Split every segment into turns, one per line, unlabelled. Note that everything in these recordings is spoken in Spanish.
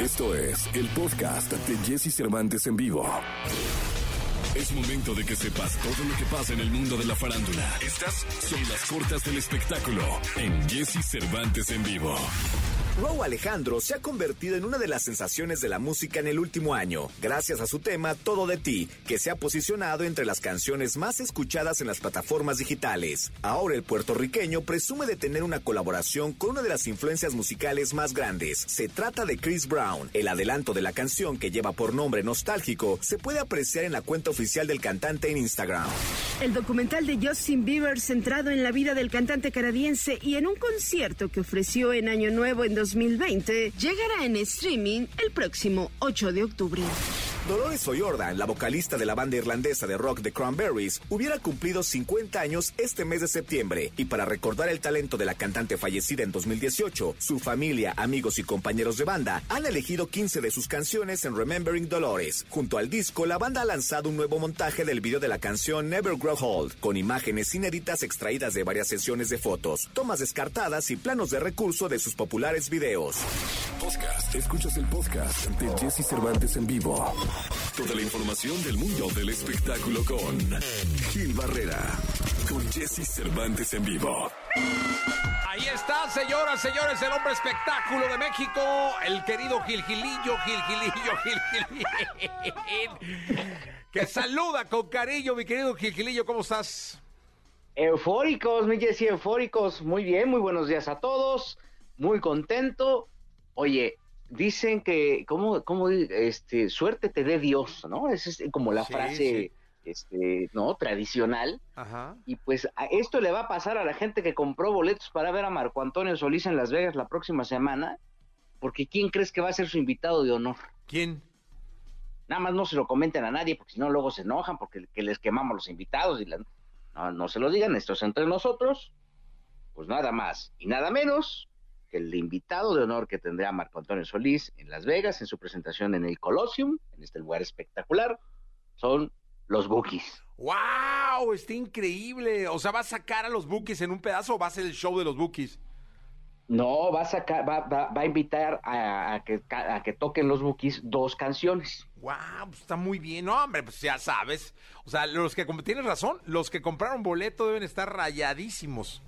Esto es el podcast de Jesse Cervantes en vivo. Es momento de que sepas todo lo que pasa en el mundo de la farándula. Estas son las cortas del espectáculo en Jesse Cervantes en vivo.
Row Alejandro se ha convertido en una de las sensaciones de la música en el último año, gracias a su tema Todo de ti, que se ha posicionado entre las canciones más escuchadas en las plataformas digitales. Ahora el puertorriqueño presume de tener una colaboración con una de las influencias musicales más grandes. Se trata de Chris Brown. El adelanto de la canción, que lleva por nombre Nostálgico, se puede apreciar en la cuenta oficial del cantante en Instagram.
El documental de Justin Bieber centrado en la vida del cantante canadiense y en un concierto que ofreció en Año Nuevo en 2020 llegará en streaming el próximo 8 de octubre.
Dolores O'Riordan, la vocalista de la banda irlandesa de rock The Cranberries, hubiera cumplido 50 años este mes de septiembre y para recordar el talento de la cantante fallecida en 2018, su familia, amigos y compañeros de banda han elegido 15 de sus canciones en Remembering Dolores. Junto al disco, la banda ha lanzado un nuevo montaje del video de la canción Never Grow Old, con imágenes inéditas extraídas de varias sesiones de fotos, tomas descartadas y planos de recurso de sus populares videos.
Podcast. Escuchas el podcast de Jesse Cervantes en vivo. Toda la información del mundo del espectáculo con Gil Barrera. Con Jesse Cervantes en vivo.
Ahí está, señoras, señores, el hombre espectáculo de México, el querido Gil Gilillo, Gil Gilillo, Gil Gilillo. Que saluda con cariño, mi querido Gil Gilillo, ¿cómo estás?
Eufóricos, mi Jessy, eufóricos. Muy bien, muy buenos días a todos. Muy contento. Oye, dicen que, ¿cómo, cómo, este, suerte te dé Dios, ¿no? Es, es como la
Sí,
frase,
sí.
este, ¿no? Tradicional.
Ajá.
Y pues a esto le va a pasar a la gente que compró boletos para ver a Marco Antonio Solís en Las Vegas la próxima semana. Porque ¿quién crees que va a ser su invitado de honor?
¿Quién?
Nada más no se lo comenten a nadie, porque si no luego se enojan, porque que les quemamos los invitados. y la- no, no se lo digan, esto es entre nosotros. Pues nada más y nada menos que el invitado de honor que tendrá Marco Antonio Solís en Las Vegas en su presentación en el Colosseum, en este lugar espectacular, son los Bookies.
¡Wow! Está increíble. O sea, ¿va a sacar a los Bookies en un pedazo o va a ser el show de los Bookies?
No, va a sacar, va, va- va a invitar a, a que, a que toquen los Bookies dos canciones.
¡Wow! Pues está muy bien. No, hombre, pues ya sabes. O sea, los que, tienes razón, los que compraron boleto deben estar rayadísimos.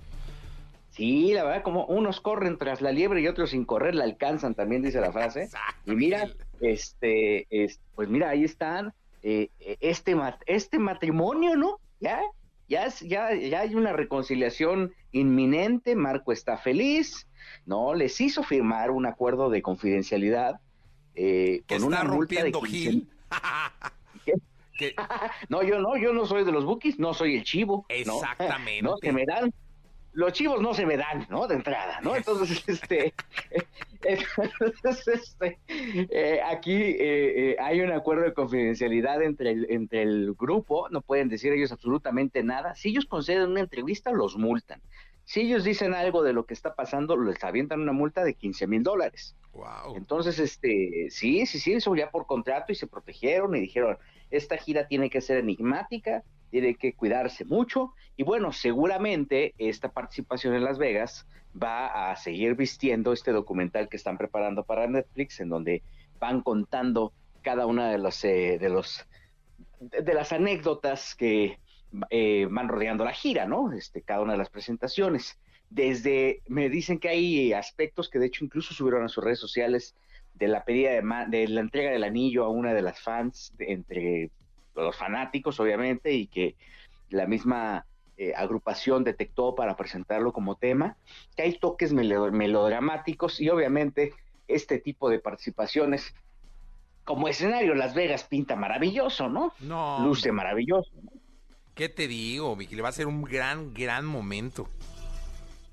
Sí, la verdad, como unos corren tras la liebre y otros sin correr la alcanzan, también dice la frase. Y mira, este, es- pues mira, ahí están, eh, eh, este, mat- este matrimonio, ¿no? Ya, ya, es- ya, ya hay una reconciliación inminente, Marco está feliz, ¿no? Les hizo firmar un acuerdo de confidencialidad eh,
Que
con una multa de
rompiendo
15
Gil. Que,
No, yo no, yo no soy de los bookies, no soy el chivo. ¿no?
Exactamente.
No, se me dan, los chivos no se me dan, ¿no? De entrada, ¿no? Entonces, este, entonces, este, eh, aquí eh, eh, hay un acuerdo de confidencialidad entre el, entre el grupo, no pueden decir ellos absolutamente nada. Si ellos conceden una entrevista, los multan. Si ellos dicen algo de lo que está pasando, les avientan una multa de 15 mil dólares.
wow.
Entonces, este, sí, sí, sí, eso ya por contrato y se protegieron y dijeron, esta gira tiene que ser enigmática, tiene que cuidarse mucho y bueno, seguramente esta participación en Las Vegas va a seguir vistiendo este documental que están preparando para Netflix, en donde van contando cada una de los, eh, de los, de, las anécdotas que eh, van rodeando la gira, ¿no? Este, cada una de las presentaciones desde, me dicen que hay aspectos que de hecho incluso subieron a sus redes sociales de la pedida de, la entrega del anillo a una de las fans, entre los fanáticos obviamente, y que la misma eh, agrupación detectó para presentarlo como tema, que hay toques melo- melodramáticos y obviamente este tipo de participaciones como escenario Las Vegas pinta maravilloso, ¿no?
No.
Luce maravilloso.
¿Qué te digo, Vicky? Le va a ser un gran, gran momento.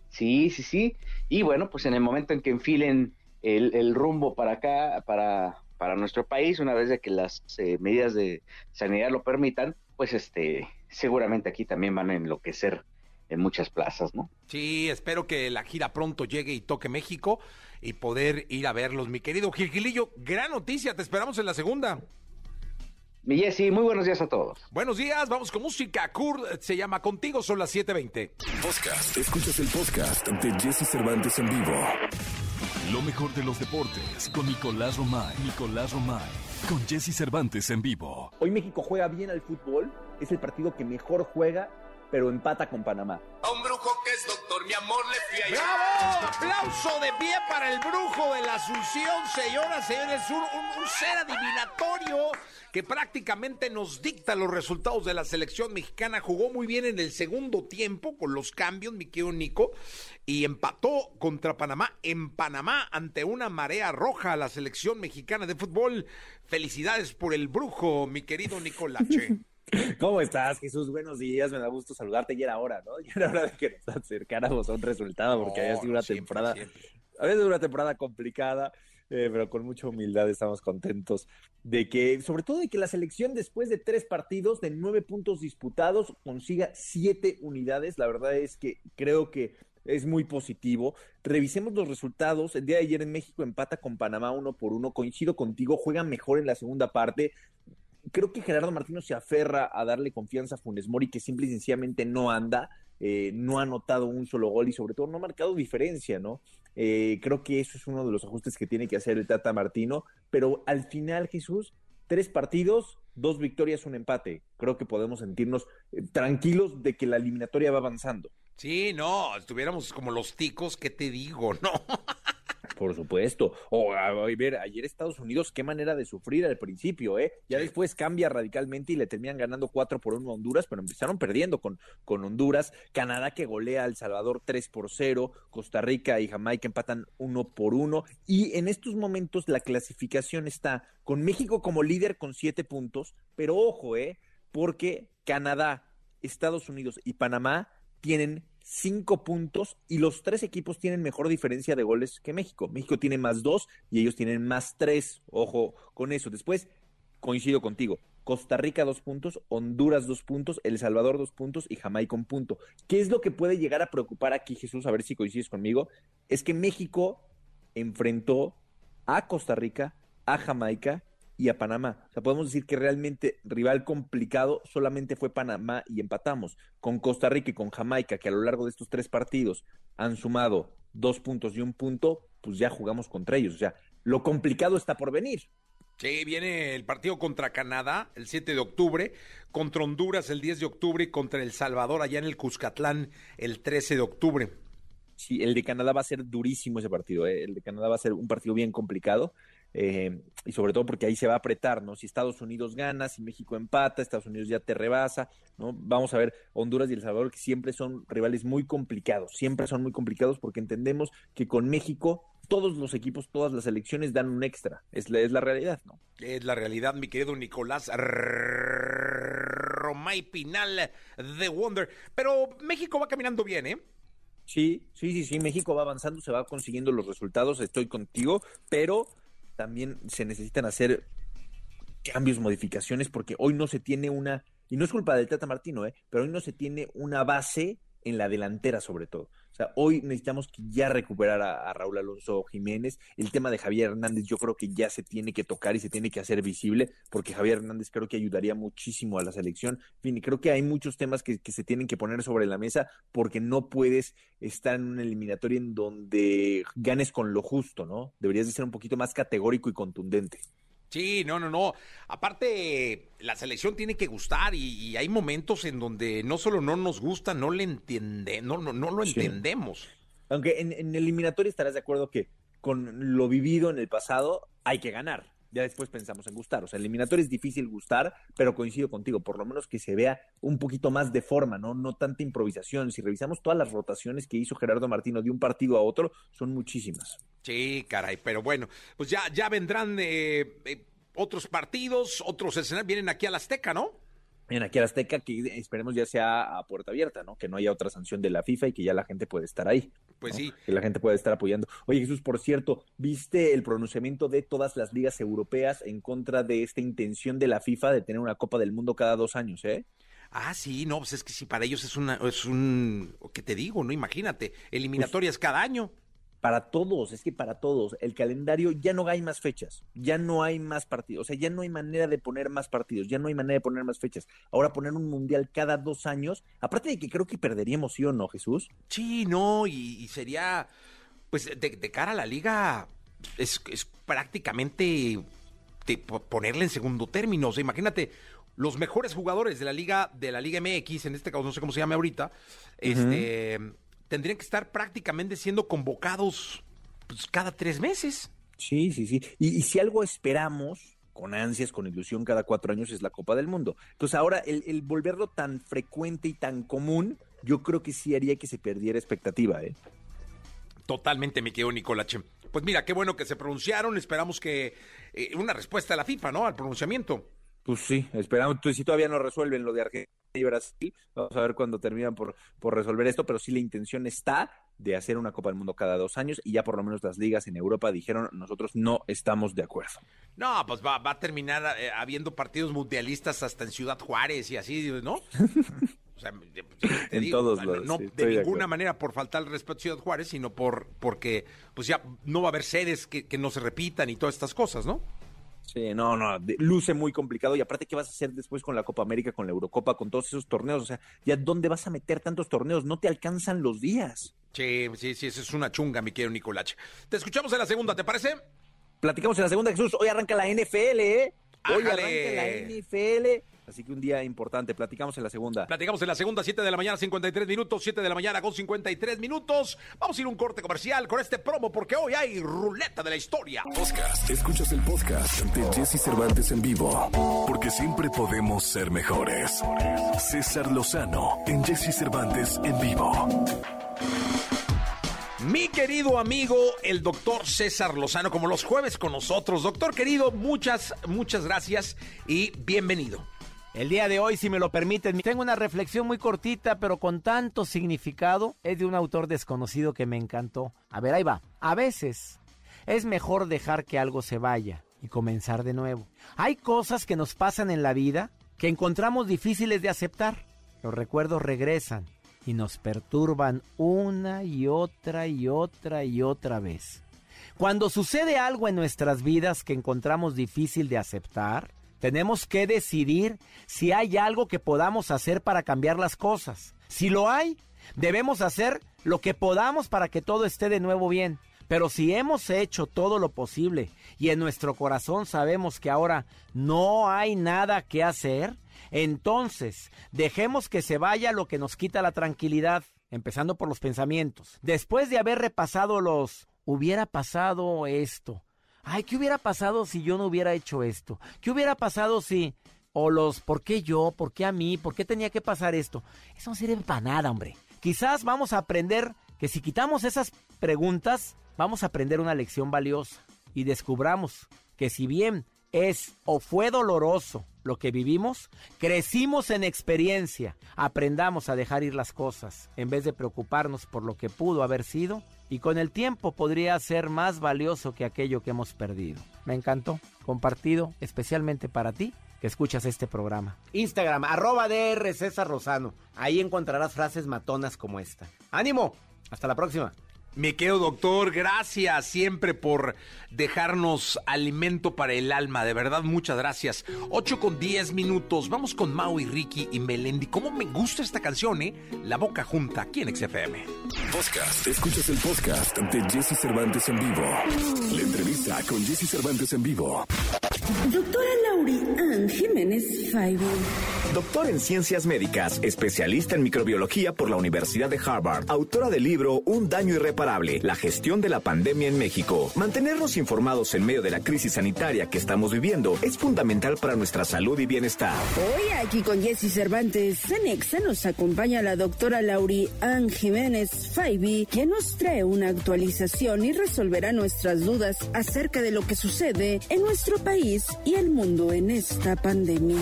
Sí, sí, sí. Y bueno, pues en el momento en que enfilen el, el rumbo para acá, para, para nuestro país, una vez de que las eh, medidas de sanidad lo permitan, pues este, seguramente aquí también van a enloquecer en muchas plazas, ¿no?
Sí, espero que la gira pronto llegue y toque México y poder ir a verlos. Mi querido Gilgilillo, gran noticia, te esperamos en la segunda.
Mi Jessy, muy buenos días a todos.
Buenos días, vamos con música. Kurt se llama Contigo, son las 7.20.
Podcast. Escuchas el podcast de Jesse Cervantes en vivo. Lo mejor de los deportes con Nicolás Romay. Nicolás Romay. Con Jesse Cervantes en vivo.
Hoy México juega bien al fútbol. Es el partido que mejor juega, pero empata con Panamá.
A un brujo doctor, mi amor, le fui a
¡Bravo! Aplauso de pie para el brujo de la Asunción, señoras, señores. Un, un, un ser adivinatorio que prácticamente nos dicta los resultados de la selección mexicana. Jugó muy bien en el segundo tiempo con los cambios, mi querido Nico, y empató contra Panamá en Panamá ante una marea roja a la selección mexicana de fútbol. Felicidades por el brujo, mi querido Nicolache.
¿Cómo estás, Jesús? Buenos días, me da gusto saludarte. Ya era hora, ¿no? Ya era hora de que nos acercáramos a un resultado, porque había sido una
siempre,
temporada,
siempre.
había sido una temporada complicada, eh, pero con mucha humildad estamos contentos de que, sobre todo de que la selección después de tres partidos de nueve puntos disputados consiga siete unidades. La verdad es que creo que es muy positivo. Revisemos los resultados. El día de ayer en México empata con Panamá uno por uno. Coincido contigo, juega mejor en la segunda parte creo que Gerardo Martino se aferra a darle confianza a Funes Mori, que simple y sencillamente no anda, eh, no ha anotado un solo gol y sobre todo no ha marcado diferencia, ¿no? Eh, creo que eso es uno de los ajustes que tiene que hacer el Tata Martino, pero al final, Jesús, tres partidos, dos victorias, un empate. Creo que podemos sentirnos eh, tranquilos de que la eliminatoria va avanzando.
Sí, no, estuviéramos como los ticos, ¿qué te digo? No.
Por supuesto. O a, ver, ayer Estados Unidos, qué manera de sufrir al principio, ¿eh? Ya
Sí.
después cambia radicalmente y le terminan ganando 4 por 1 a Honduras, pero empezaron perdiendo con, con Honduras. Canadá que golea a El Salvador 3 por 0. Costa Rica y Jamaica empatan 1 por 1. Y en estos momentos la clasificación está con México como líder con 7 puntos. Pero ojo, ¿eh? Porque Canadá, Estados Unidos y Panamá tienen cinco puntos y los tres equipos tienen mejor diferencia de goles que México. México tiene más dos y ellos tienen más tres. Ojo con eso. Después, coincido contigo. Costa Rica dos puntos, Honduras dos puntos, El Salvador dos puntos y Jamaica un punto. ¿Qué es lo que puede llegar a preocupar aquí, Jesús? A ver si coincides conmigo. Es que México enfrentó a Costa Rica, a Jamaica y a Panamá. O sea, podemos decir que realmente rival complicado solamente fue Panamá y empatamos. Con Costa Rica y con Jamaica, que a lo largo de estos tres partidos han sumado dos puntos y un punto, pues ya jugamos contra ellos. O sea, lo complicado está por venir.
Sí, viene el partido contra Canadá el 7 de octubre, contra Honduras el 10 de octubre y contra El Salvador allá en el Cuscatlán el 13 de octubre.
Sí, el de Canadá va a ser durísimo ese partido. ¿eh? El de Canadá va a ser un partido bien complicado. Eh, y sobre todo porque ahí se va a apretar, ¿no? Si Estados Unidos gana, si México empata, Estados Unidos ya te rebasa, ¿no? Vamos a ver Honduras y El Salvador que siempre son rivales muy complicados, siempre son muy complicados porque entendemos que con México todos los equipos, todas las elecciones dan un extra, es la, es la realidad, ¿no?
Es la realidad, mi querido Nicolás Romay Pinal de Wonder. Pero México va caminando bien, ¿eh?
Sí, sí, sí, sí, México va avanzando, se va consiguiendo los resultados, estoy contigo, pero también se necesitan hacer cambios, modificaciones, porque hoy no se tiene una, y no es culpa del Tata Martino, ¿eh? pero hoy no se tiene una base en la delantera sobre todo. O sea, hoy necesitamos ya recuperar a, a Raúl Alonso Jiménez. El tema de Javier Hernández yo creo que ya se tiene que tocar y se tiene que hacer visible, porque Javier Hernández creo que ayudaría muchísimo a la selección. En fin, creo que hay muchos temas que, que se tienen que poner sobre la mesa porque no puedes estar en una eliminatoria en donde ganes con lo justo, ¿no? Deberías de ser un poquito más categórico y contundente.
Sí, no, no, no. Aparte, la selección tiene que gustar y, y hay momentos en donde no solo no nos gusta, no le entiende, no, no, no lo
Sí.
entendemos.
Aunque en, en eliminatoria estarás de acuerdo que con lo vivido en el pasado hay que ganar. Ya después pensamos en gustar. O sea, eliminatoria es difícil gustar, pero coincido contigo, por lo menos que se vea un poquito más de forma, ¿no? No tanta improvisación. Si revisamos todas las rotaciones que hizo Gerardo Martino de un partido a otro, son muchísimas.
Sí, caray, pero bueno, pues ya, ya vendrán eh, eh, otros partidos, otros escenarios, vienen aquí al Azteca, ¿no?
En aquí Azteca, que esperemos ya sea a puerta abierta, ¿no? Que no haya otra sanción de la FIFA y que ya la gente puede estar ahí.
Pues
¿no?
sí.
Que la gente puede estar apoyando. Oye, Jesús, por cierto, ¿viste el pronunciamiento de todas las ligas europeas en contra de esta intención de la FIFA de tener una Copa del Mundo cada dos años, eh?
Ah, sí, no, pues es que si para ellos es una, es un, ¿qué te digo? No, imagínate, eliminatorias cada año.
Para todos, es que para todos, el calendario ya no hay más fechas, ya no hay más partidos, o sea, ya no hay manera de poner más partidos, ya no hay manera de poner más fechas. Ahora poner un mundial cada dos años, aparte de que creo que perderíamos, ¿sí o no, Jesús?
Sí, no, y, y sería pues de, de cara a la liga es, es prácticamente de po- ponerle en segundo término. O sea, imagínate, los mejores jugadores de la liga, de la Liga MX, en este caso no sé cómo se llama ahorita, este tendrían que estar prácticamente siendo convocados pues, cada tres meses.
Sí, sí, sí. Y, y si algo esperamos con ansias, con ilusión cada cuatro años es la Copa del Mundo. Entonces ahora el, el volverlo tan frecuente y tan común, yo creo que sí haría que se perdiera expectativa, ¿eh?
Totalmente, mi querido Nicolache. Pues mira, qué bueno que se pronunciaron. Esperamos que eh, una respuesta de la FIFA, ¿no? Al pronunciamiento.
Pues sí, esperamos. Si todavía no resuelven lo de Argentina y Brasil, vamos a ver cuándo terminan por, por resolver esto, pero sí la intención está de hacer una Copa del Mundo cada dos años y ya por lo menos las ligas en Europa dijeron nosotros no estamos de acuerdo.
No, pues va, va a terminar eh, habiendo partidos mundialistas hasta en Ciudad Juárez y así, ¿no? O sea, te
En
digo,
todos
sea, no-
sí,
de ninguna manera por faltar el respeto a Ciudad Juárez, sino por porque pues ya no va a haber sedes que, que no se repitan y todas estas cosas, ¿no?
Sí, no, no, luce muy complicado y aparte, ¿qué vas a hacer después con la Copa América, con la Eurocopa, con todos esos torneos? O sea, ¿ya dónde vas a meter tantos torneos? No te alcanzan los días.
Sí, sí, sí, eso es una chunga, mi querido Nicolache. Te escuchamos en la segunda, ¿te parece?
Platicamos en la segunda, Jesús. Hoy arranca la NFL, ¿eh? Hoy
Ájale.
arranca la NFL. Así que un día importante. Platicamos en la segunda.
Platicamos en la segunda, 7 de la mañana, 53 minutos, 7 de la mañana con 53 minutos. Vamos a ir a un corte comercial con este promo porque hoy hay ruleta de la historia.
Podcast. Escuchas el podcast de Jesse Cervantes en vivo. Porque siempre podemos ser mejores. César Lozano en Jesse Cervantes en vivo.
Mi querido amigo, el doctor César Lozano, como los jueves con nosotros. Doctor querido, muchas, muchas gracias y bienvenido.
El día de hoy, si me lo permiten, tengo una reflexión muy cortita, pero con tanto significado. Es de un autor desconocido que me encantó. A ver, ahí va. A veces es mejor dejar que algo se vaya y comenzar de nuevo. Hay cosas que nos pasan en la vida que encontramos difíciles de aceptar. Los recuerdos regresan y nos perturban una y otra y otra y otra vez. Cuando sucede algo en nuestras vidas que encontramos difícil de aceptar, tenemos que decidir si hay algo que podamos hacer para cambiar las cosas. Si lo hay, debemos hacer lo que podamos para que todo esté de nuevo bien. Pero si hemos hecho todo lo posible y en nuestro corazón sabemos que ahora no hay nada que hacer, entonces dejemos que se vaya lo que nos quita la tranquilidad, empezando por los pensamientos. Después de haber repasado los hubiera pasado esto, ay, ¿qué hubiera pasado si yo no hubiera hecho esto? ¿Qué hubiera pasado si... O los, ¿por qué yo? ¿Por qué a mí? ¿Por qué tenía que pasar esto? Eso no sirve para nada, hombre. Quizás vamos a aprender que si quitamos esas preguntas, vamos a aprender una lección valiosa y descubramos que si bien es o fue doloroso lo que vivimos, crecimos en experiencia, aprendamos a dejar ir las cosas en vez de preocuparnos por lo que pudo haber sido y con el tiempo podría ser más valioso que aquello que hemos perdido. Me encantó, compartido especialmente para ti que escuchas este programa. Instagram, arroba DR Rosano. Ahí encontrarás frases matonas como esta. ¡Ánimo! Hasta la próxima.
Mi querido doctor, gracias siempre por dejarnos alimento para el alma. De verdad, muchas gracias. 8 con 10 minutos. Vamos con Mau y Ricky y Melendi. ¿Cómo me gusta esta canción, eh? La boca junta, aquí en XFM.
Podcast. Escuchas el podcast de Jesse Cervantes en vivo. La entrevista con Jesse Cervantes en vivo.
Doctora Lauri Ann Jiménez Faibo.
Doctor en ciencias médicas, especialista en microbiología por la Universidad de Harvard, autora del libro Un daño irreparable, la gestión de la pandemia en México. Mantenernos informados en medio de la crisis sanitaria que estamos viviendo es fundamental para nuestra salud y bienestar.
Hoy aquí con Jesse Cervantes, en Exa nos acompaña la doctora Lauri Ann Jiménez Faibi, quien nos trae una actualización y resolverá nuestras dudas acerca de lo que sucede en nuestro país y el mundo en esta pandemia.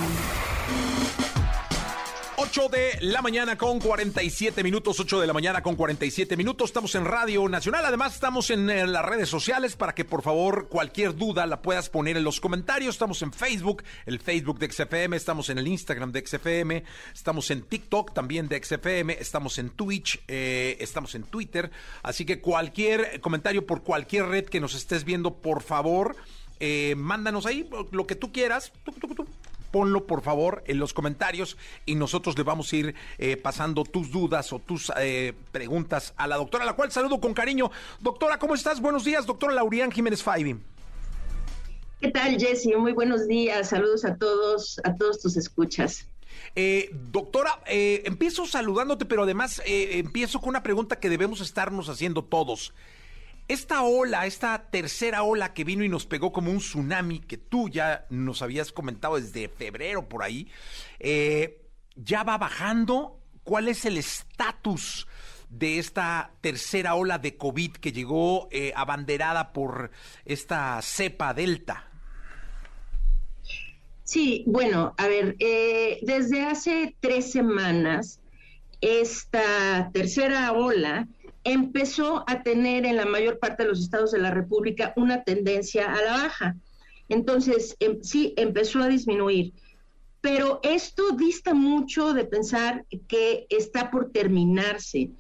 8 de la mañana con 47 minutos, 8 de la mañana con 47 minutos. Estamos en Radio Nacional. Además, estamos en, las redes sociales para que por favor cualquier duda la puedas poner en los comentarios. Estamos en Facebook, el Facebook de XFM, estamos en el Instagram de XFM, estamos en TikTok también de XFM, estamos en Twitch, eh, estamos en Twitter. Así que cualquier comentario por cualquier red que nos estés viendo, por favor, eh, mándanos ahí lo que tú quieras. Ponlo por favor en los comentarios y nosotros le vamos a ir eh, pasando tus dudas o tus eh, preguntas a la doctora, la cual saludo con cariño. Doctora, ¿cómo estás? Buenos días, doctora Laurián Jiménez Faibi.
¿Qué tal, Jesse? Muy buenos días. Saludos a todos, a todos tus escuchas.
Eh, doctora, eh, empiezo saludándote, pero además eh, empiezo con una pregunta que debemos estarnos haciendo todos. Esta ola, esta tercera ola que vino y nos pegó como un tsunami, que tú ya nos habías comentado desde febrero por ahí, ¿ya va bajando? ¿Cuál es el estatus de esta tercera ola de COVID que llegó abanderada por esta cepa delta?
Sí, bueno, a ver, eh, desde hace tres semanas, esta tercera ola empezó a tener en la mayor parte de los estados de la República una tendencia a la baja. Entonces, em, sí, empezó a disminuir. Pero esto dista mucho de pensar que está por terminarse.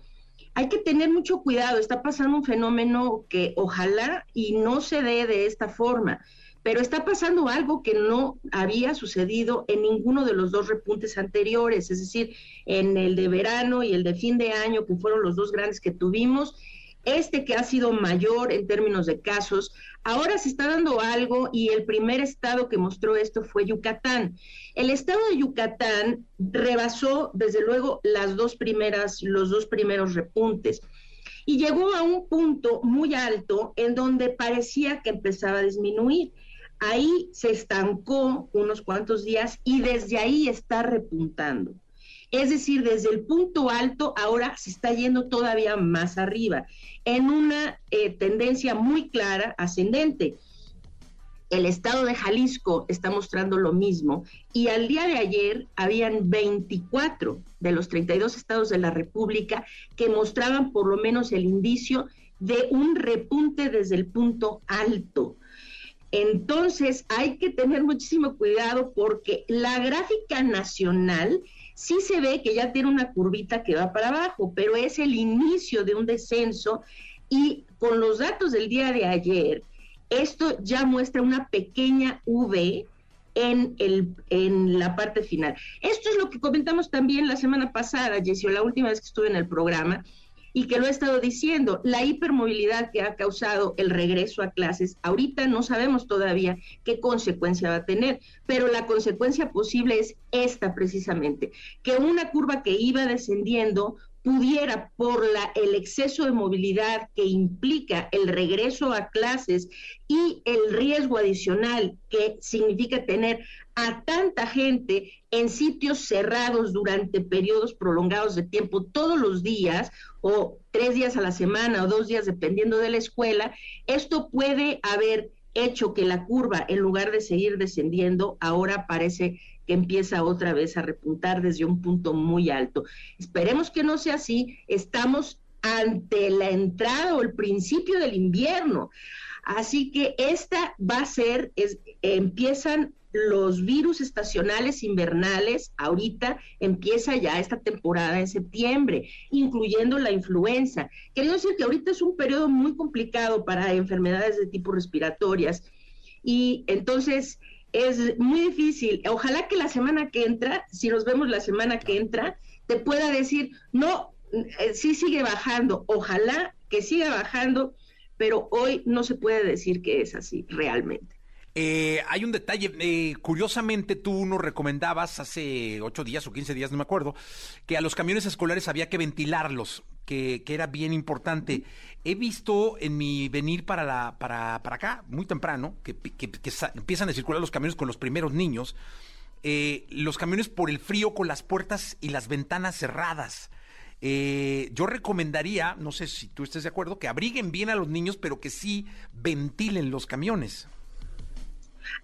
Hay que tener mucho cuidado, está pasando un fenómeno que ojalá y no se dé de esta forma pero está pasando algo que no había sucedido en ninguno de los dos repuntes anteriores, es decir, en el de verano y el de fin de año, que fueron los dos grandes que tuvimos. Este que ha sido mayor en términos de casos, ahora se está dando algo y el primer estado que mostró esto fue Yucatán. El estado de Yucatán rebasó desde luego las dos primeras, los dos primeros repuntes y llegó a un punto muy alto en donde parecía que empezaba a disminuir. Ahí se estancó unos cuantos días y desde ahí está repuntando. Es decir, desde el punto alto ahora se está yendo todavía más arriba, en una eh, tendencia muy clara ascendente. El estado de Jalisco está mostrando lo mismo y al día de ayer habían 24 de los 32 estados de la República que mostraban por lo menos el indicio de un repunte desde el punto alto. Entonces hay que tener muchísimo cuidado porque la gráfica nacional sí se ve que ya tiene una curvita que va para abajo, pero es el inicio de un descenso y con los datos del día de ayer, esto ya muestra una pequeña V en, el, en la parte final. Esto es lo que comentamos también la semana pasada, Jessio, la última vez que estuve en el programa, y que lo he estado diciendo, la hipermovilidad que ha causado el regreso a clases, ahorita no sabemos todavía qué consecuencia va a tener, pero la consecuencia posible es esta precisamente, que una curva que iba descendiendo pudiera por la, el exceso de movilidad que implica el regreso a clases y el riesgo adicional que significa tener a tanta gente en sitios cerrados durante periodos prolongados de tiempo todos los días o tres días a la semana o dos días dependiendo de la escuela, esto puede haber hecho que la curva, en lugar de seguir descendiendo, ahora parece que empieza otra vez a repuntar desde un punto muy alto. Esperemos que no sea así. Estamos ante la entrada o el principio del invierno. Así que esta va a ser, es, empiezan los virus estacionales invernales, ahorita empieza ya esta temporada en septiembre, incluyendo la influenza. Quiero decir que ahorita es un periodo muy complicado para enfermedades de tipo respiratorias y entonces es muy difícil. Ojalá que la semana que entra, si nos vemos la semana que entra, te pueda decir, no, eh, sí sigue bajando, ojalá que siga bajando, pero hoy no se puede decir que es así realmente.
Eh, hay un detalle, eh, curiosamente tú nos recomendabas hace ocho días o quince días, no me acuerdo, que a los camiones escolares había que ventilarlos, que, que era bien importante. He visto en mi venir para, la, para, para acá, muy temprano, que, que, empiezan a circular los camiones con los primeros niños, eh, los camiones por el frío con las puertas y las ventanas cerradas. yo recomendaría, no sé si tú estés de acuerdo, que abriguen bien a los niños, pero que sí ventilen los camiones.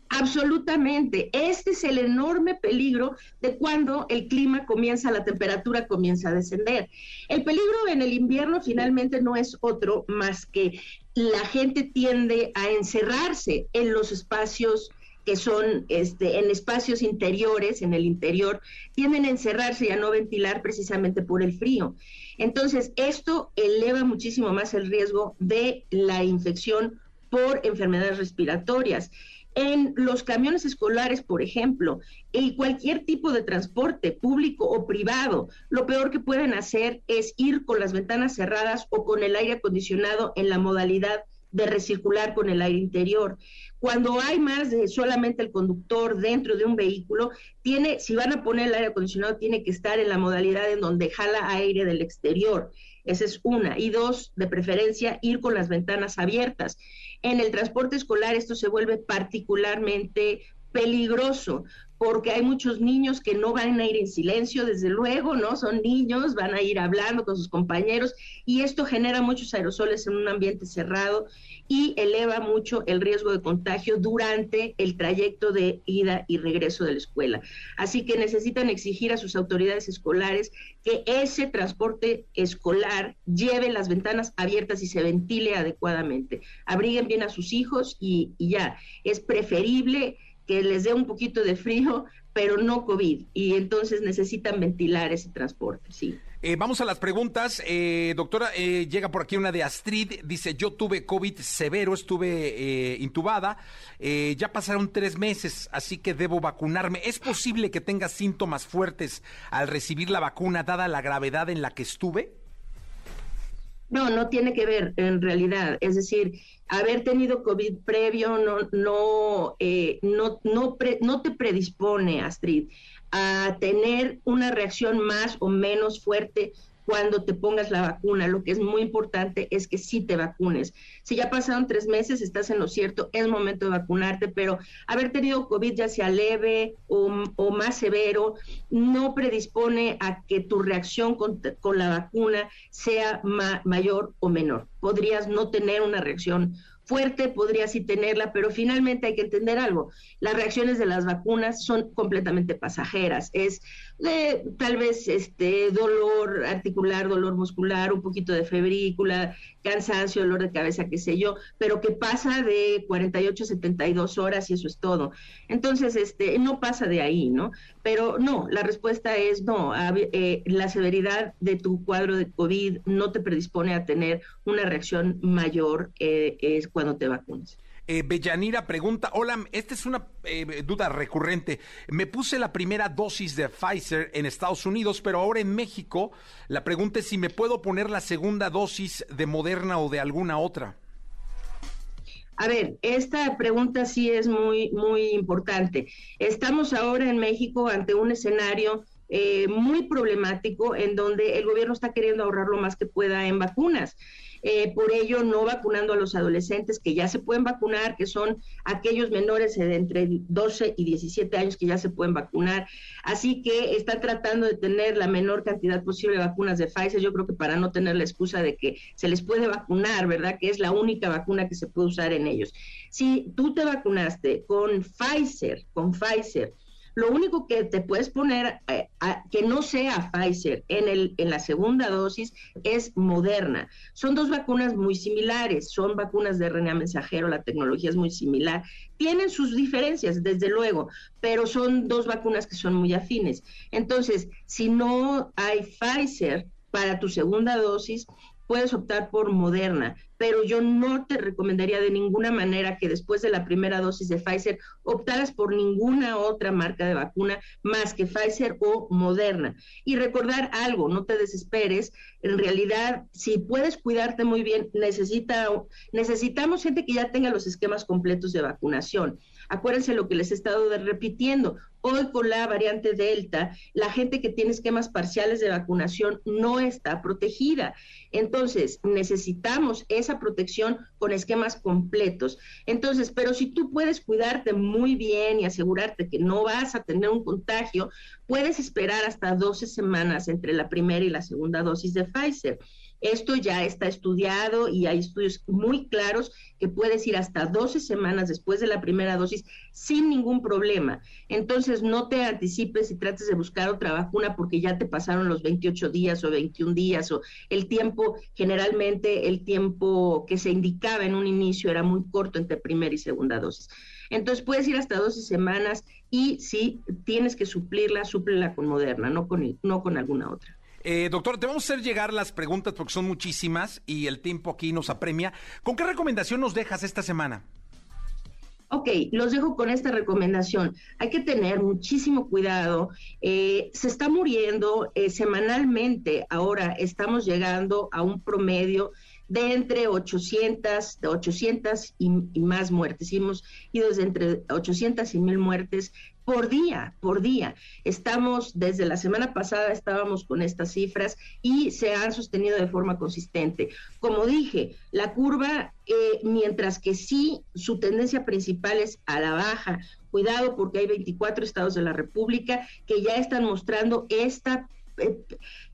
Absolutamente. Este es el enorme peligro de cuando el clima comienza, la temperatura comienza a descender. El peligro en el invierno finalmente no es otro más que la gente tiende a encerrarse en los espacios que son este, en espacios interiores, en el interior, tienden a encerrarse y a no ventilar precisamente por el frío. Entonces, esto eleva muchísimo más el riesgo de la infección por enfermedades respiratorias. En los camiones escolares, por ejemplo, y cualquier tipo de transporte público o privado, lo peor que pueden hacer es ir con las ventanas cerradas o con el aire acondicionado en la modalidad de recircular con el aire interior. Cuando hay más de solamente el conductor dentro de un vehículo, tiene, si van a poner el aire acondicionado, tiene que estar en la modalidad en donde jala aire del exterior. Esa es una. Y dos, de preferencia, ir con las ventanas abiertas. En el transporte escolar esto se vuelve particularmente peligroso porque hay muchos niños que no van a ir en silencio, desde luego, ¿no? Son niños, van a ir hablando con sus compañeros y esto genera muchos aerosoles en un ambiente cerrado y eleva mucho el riesgo de contagio durante el trayecto de ida y regreso de la escuela. Así que necesitan exigir a sus autoridades escolares que ese transporte escolar lleve las ventanas abiertas y se ventile adecuadamente. Abriguen bien a sus hijos y, y ya. Es preferible que les dé un poquito de frío, pero no COVID. Y entonces necesitan ventilar ese transporte, sí.
Eh, vamos a las preguntas. Eh, doctora, eh, llega por aquí una de Astrid. Dice, yo tuve COVID severo, estuve intubada. ya pasaron tres meses, así que debo vacunarme. ¿Es posible que tenga síntomas fuertes al recibir la vacuna, dada la gravedad en la que estuve?
No, no tiene que ver en realidad. Es decir, haber tenido COVID previo no, no, eh, no, no, no te predispone, Astrid, a tener una reacción más o menos fuerte cuando te pongas la vacuna. Lo que es muy importante es que sí te vacunes. Si ya pasaron tres meses, estás en lo cierto, es momento de vacunarte, pero haber tenido COVID ya sea leve o, más severo, no predispone a que tu reacción con, la vacuna sea mayor o menor. Podrías no tener una reacción fuerte, podría sí tenerla, pero finalmente hay que entender algo. Las reacciones de las vacunas son completamente pasajeras. Es de tal vez este dolor articular, dolor muscular, un poquito de febrícula, cansancio, dolor de cabeza, qué sé yo, pero que pasa de 48 a 72 horas y eso es todo. Entonces, este, no pasa de ahí, ¿no? Pero no, la respuesta es no. Eh, la severidad de tu cuadro de COVID no te predispone a tener una reacción mayor eh, es cuando te vacunas.
Eh, Bellanira pregunta, hola, esta es una eh, duda recurrente. Me puse la primera dosis de Pfizer en Estados Unidos, pero ahora en México la pregunta es si me puedo poner la segunda dosis de Moderna o de alguna otra.
A ver, esta pregunta sí es muy, muy importante. Estamos ahora en México ante un escenario eh, muy problemático en donde el gobierno está queriendo ahorrar lo más que pueda en vacunas. Eh, por ello no vacunando a los adolescentes que ya se pueden vacunar, que son aquellos menores de entre 12 y 17 años que ya se pueden vacunar. Así que está tratando de tener la menor cantidad posible de vacunas de Pfizer, yo creo que para no tener la excusa de que se les puede vacunar, ¿verdad? Que es la única vacuna que se puede usar en ellos. Si tú te vacunaste con Pfizer, con Pfizer, lo único que te puedes poner eh, que no sea Pfizer en, el, en la segunda dosis es Moderna. Son dos vacunas muy similares, son vacunas de RNA mensajero, la tecnología es muy similar. Tienen sus diferencias, desde luego, pero son dos vacunas que son muy afines. Entonces, si no hay Pfizer para tu segunda dosis, puedes optar por Moderna, pero yo no te recomendaría de ninguna manera que después de la primera dosis de Pfizer optaras por ninguna otra marca de vacuna más que Pfizer o Moderna. Y recordar algo, no te desesperes, en realidad, si puedes cuidarte muy bien, necesita, necesitamos gente que ya tenga los esquemas completos de vacunación. Acuérdense lo que les he estado repitiendo. Hoy con la variante Delta, la gente que tiene esquemas parciales de vacunación no está protegida. Entonces, necesitamos esa protección con esquemas completos. Entonces, pero si tú puedes cuidarte muy bien y asegurarte que no vas a tener un contagio, puedes esperar hasta 12 semanas entre la primera y la segunda dosis de Pfizer. Esto ya está estudiado y hay estudios muy claros que puedes ir hasta 12 semanas después de la primera dosis sin ningún problema. Entonces, no te anticipes y trates de buscar otra vacuna porque ya te pasaron los 28 días o 21 días o el tiempo, generalmente el tiempo que se indicaba en un inicio era muy corto entre primera y segunda dosis. Entonces, puedes ir hasta 12 semanas y si tienes que suplirla, súplela con Moderna, no con, no con alguna otra.
Eh, doctor, te vamos a hacer llegar las preguntas porque son muchísimas y el tiempo aquí nos apremia. ¿Con qué recomendación nos dejas esta semana?
Ok, los dejo con esta recomendación. Hay que tener muchísimo cuidado. Eh, se está muriendo eh, semanalmente. Ahora estamos llegando a un promedio de entre 800, de 800 y, más muertes. Hemos ido desde entre 800 y 1000 muertes por día, por día. Estamos, desde la semana pasada estábamos con estas cifras y se han sostenido de forma consistente. Como dije, la curva, eh, mientras que sí, su tendencia principal es a la baja. Cuidado porque hay 24 estados de la República que ya están mostrando esta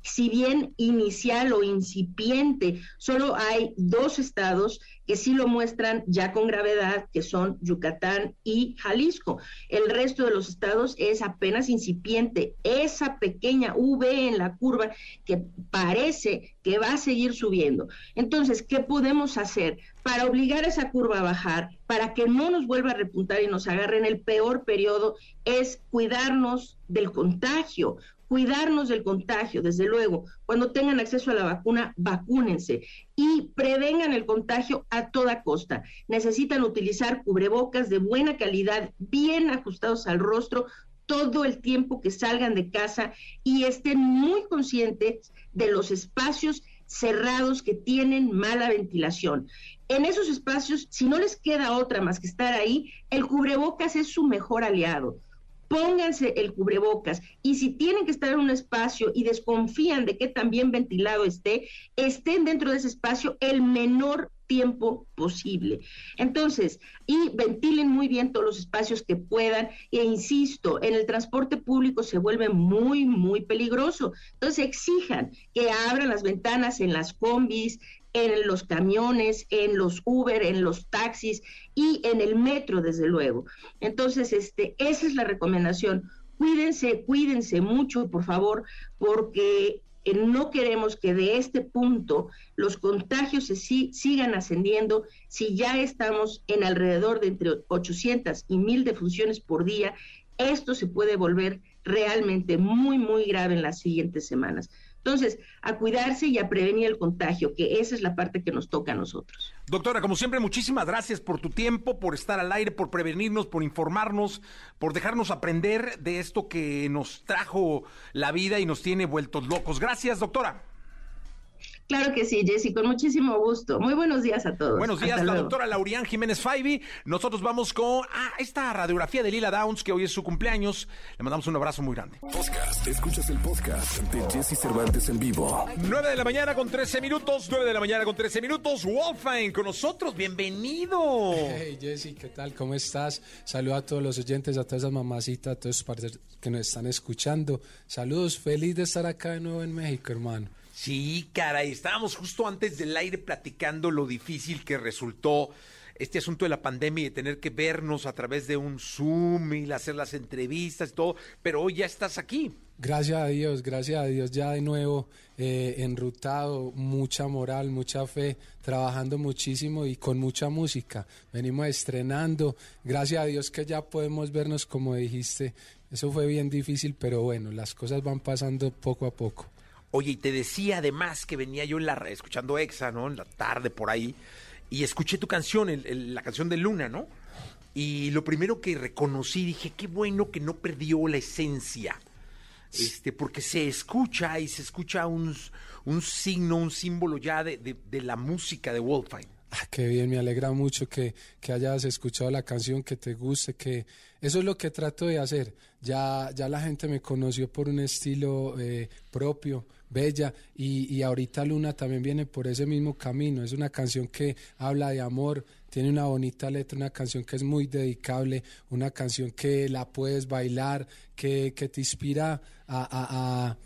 si bien inicial o incipiente, solo hay dos estados que sí lo muestran ya con gravedad, que son Yucatán y Jalisco. El resto de los estados es apenas incipiente. Esa pequeña V en la curva que parece que va a seguir subiendo. Entonces, ¿qué podemos hacer para obligar a esa curva a bajar, para que no nos vuelva a repuntar y nos agarre en el peor periodo? Es cuidarnos del contagio, cuidarnos del contagio, desde luego. Cuando tengan acceso a la vacuna, vacúnense y prevengan el contagio a toda costa. Necesitan utilizar cubrebocas de buena calidad, bien ajustados al rostro todo el tiempo que salgan de casa y estén muy conscientes de los espacios cerrados que tienen mala ventilación. En esos espacios, si no les queda otra más que estar ahí, el cubrebocas es su mejor aliado pónganse el cubrebocas y si tienen que estar en un espacio y desconfían de que también ventilado esté, estén dentro de ese espacio el menor tiempo posible. Entonces, y ventilen muy bien todos los espacios que puedan. E insisto, en el transporte público se vuelve muy, muy peligroso. Entonces, exijan que abran las ventanas en las combis, en los camiones, en los Uber, en los taxis y en el metro, desde luego. Entonces, este, esa es la recomendación. Cuídense, cuídense mucho, por favor, porque eh, no queremos que de este punto los contagios se sigan ascendiendo. Si ya estamos en alrededor de entre 800 y 1000 defunciones por día, esto se puede volver realmente muy, muy grave en las siguientes semanas. Entonces, a cuidarse y a prevenir el contagio, que esa es la parte que nos toca a nosotros.
Doctora, como siempre, muchísimas gracias por tu tiempo, por estar al aire, por prevenirnos, por informarnos, por dejarnos aprender de esto que nos trajo la vida y nos tiene vueltos locos. Gracias, doctora.
Claro que sí, Jessy, con muchísimo gusto. Muy buenos días a todos.
Buenos días, la doctora Laurián Jiménez Faibi. Nosotros vamos con ah, esta radiografía de Lila Downs, que hoy es su cumpleaños. Le mandamos un abrazo muy grande.
Podcast. Escuchas el podcast de Jesse Cervantes en vivo.
9 de la mañana con 13 minutos. 9 de la mañana con 13 minutos. Wolfine con nosotros. Bienvenido.
Hey, Jessy, ¿qué tal? ¿Cómo estás? Saludos a todos los oyentes, a todas esas mamacitas, a todos los que nos están escuchando. Saludos. Feliz de estar acá de nuevo en México, hermano.
Sí, caray, estábamos justo antes del aire platicando lo difícil que resultó este asunto de la pandemia y de tener que vernos a través de un Zoom y hacer las entrevistas y todo, pero hoy ya estás aquí.
Gracias a Dios, gracias a Dios, ya de nuevo eh, enrutado, mucha moral, mucha fe, trabajando muchísimo y con mucha música. Venimos estrenando, gracias a Dios que ya podemos vernos como dijiste. Eso fue bien difícil, pero bueno, las cosas van pasando poco a poco.
Oye, y te decía además que venía yo en la escuchando Exa, ¿no? En la tarde por ahí, y escuché tu canción, la canción de Luna, ¿no? Y lo primero que reconocí, dije, qué bueno que no perdió la esencia. Este, porque se escucha y se escucha un, un signo, un símbolo ya de, de, la música de Wolfine.
Ah, qué bien, me alegra mucho que, que, hayas escuchado la canción, que te guste, que eso es lo que trato de hacer. Ya, ya la gente me conoció por un estilo eh, propio, bella y, y ahorita Luna también viene por ese mismo camino. Es una canción que habla de amor, tiene una bonita letra, una canción que es muy dedicable, una canción que la puedes bailar, que, que te inspira a, a a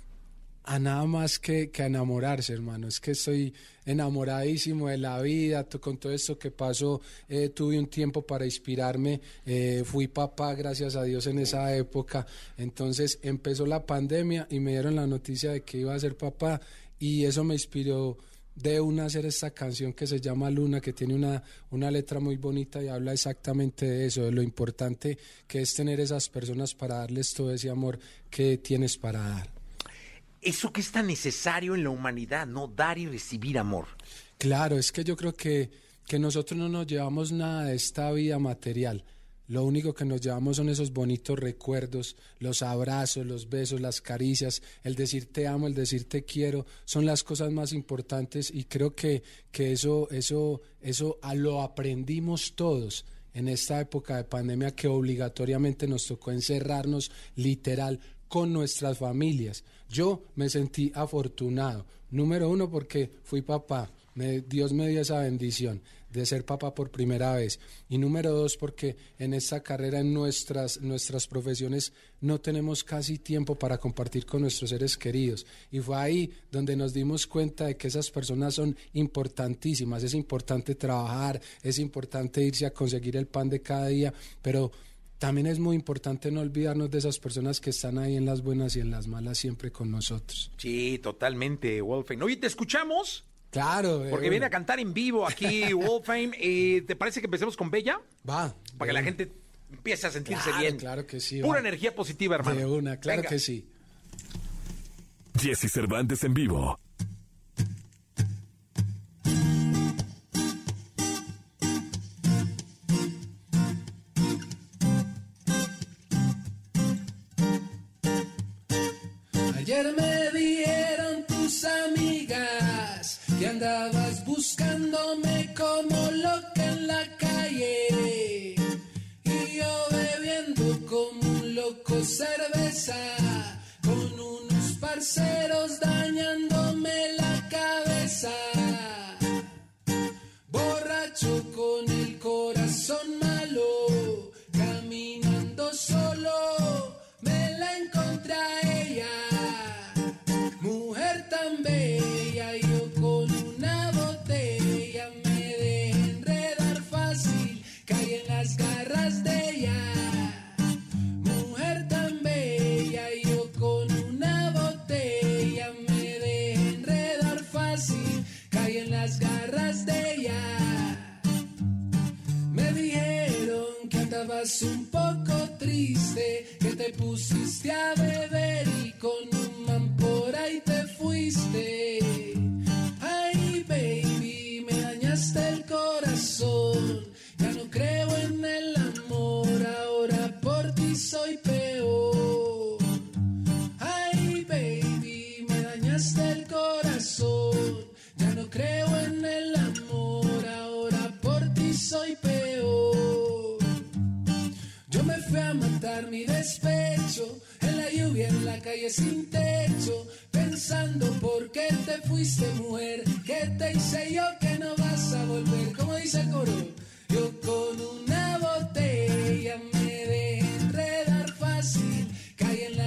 nada más que, que, a enamorarse, hermano. Es que estoy enamoradísimo de la vida, con todo esto que pasó, eh, tuve un tiempo para inspirarme, eh, fui papá, gracias a Dios, en esa época. Entonces empezó la pandemia y me dieron la noticia de que iba a ser papá y eso me inspiró de una hacer esta canción que se llama Luna, que tiene una, una letra muy bonita y habla exactamente de eso, de lo importante que es tener esas personas para darles todo ese amor que tienes para dar.
Eso que es tan necesario en la humanidad, ¿no? Dar y recibir amor.
Claro, es que yo creo que, que nosotros no nos llevamos nada de esta vida material. Lo único que nos llevamos son esos bonitos recuerdos, los abrazos, los besos, las caricias, el decir te amo, el decir te quiero, son las cosas más importantes y creo que, que eso, eso, eso lo aprendimos todos en esta época de pandemia que obligatoriamente nos tocó encerrarnos literal con nuestras familias. Yo me sentí afortunado, número uno porque fui papá, Dios me dio esa bendición de ser papá por primera vez. Y número dos, porque en esta carrera, en nuestras, nuestras profesiones, no tenemos casi tiempo para compartir con nuestros seres queridos. Y fue ahí donde nos dimos cuenta de que esas personas son importantísimas. Es importante trabajar, es importante irse a conseguir el pan de cada día, pero también es muy importante no olvidarnos de esas personas que están ahí en las buenas y en las malas siempre con nosotros.
Sí, totalmente, Wolfen. Oye, ¿te escuchamos?
Claro.
Porque
eh,
viene a cantar en vivo aquí Wolfame. Eh, ¿Te parece que empecemos con Bella?
Va.
Para que la gente empiece a sentirse
Claro,
bien.
claro que sí,
Pura
va.
energía positiva, hermano.
De una, claro
Venga.
que sí.
Jesse Cervantes en vivo.
Un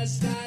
caí en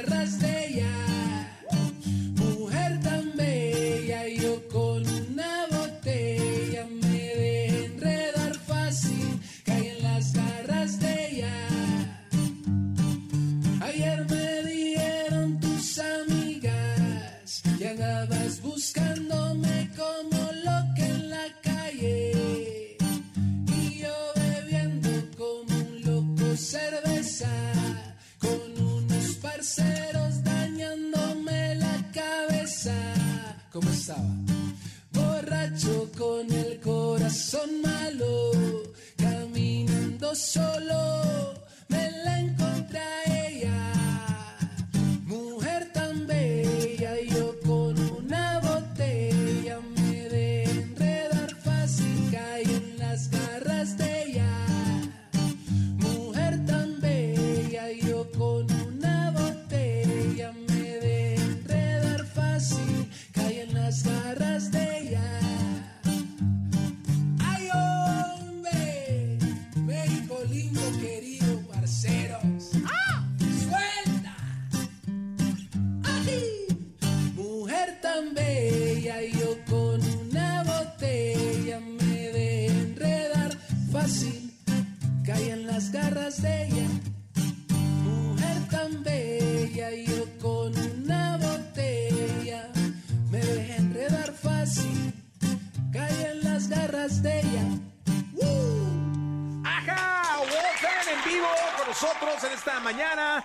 nosotros en esta mañana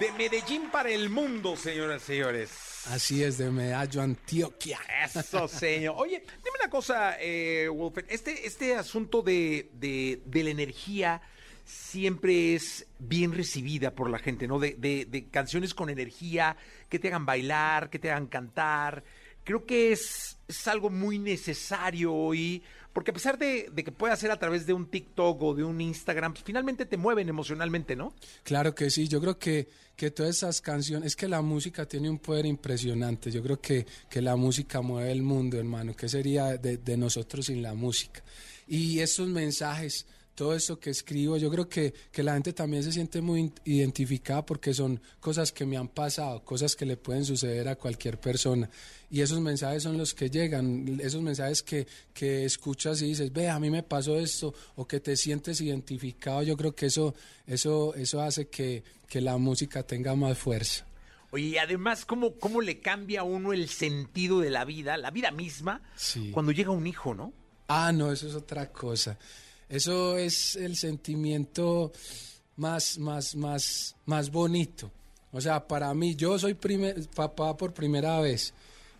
de Medellín para el mundo, señoras y señores.
Así es, de Medallo, Antioquia.
Eso, señor. Oye, dime una cosa, eh, Wolfen. Este, este asunto de, de, de la energía siempre es bien recibida por la gente, ¿no? De, de, de canciones con energía, que te hagan bailar, que te hagan cantar. Creo que es, es algo muy necesario hoy, porque a pesar de, que pueda ser a través de un TikTok o de un Instagram, pues, finalmente te mueven emocionalmente, ¿no?
Claro que sí, yo creo que, que todas esas canciones, es que la música tiene un poder impresionante, yo creo que, que la música mueve el mundo, hermano, ¿qué sería de, de nosotros sin la música? Y esos mensajes, todo eso que escribo, yo creo que, que la gente también se siente muy identificada porque son cosas que me han pasado, cosas que le pueden suceder a cualquier persona. Y esos mensajes son los que llegan, esos mensajes que, que escuchas y dices, ve, a mí me pasó esto, o que te sientes identificado, yo creo que eso, eso, eso hace que, que la música tenga más fuerza.
Oye, y además, ¿cómo, ¿cómo le cambia a uno el sentido de la vida, la vida misma,
Sí.
cuando llega un hijo, ¿no?
Ah, no, eso es otra cosa. Eso es el sentimiento más, más, más, más bonito. O sea, para mí, yo soy primer, papá por primera vez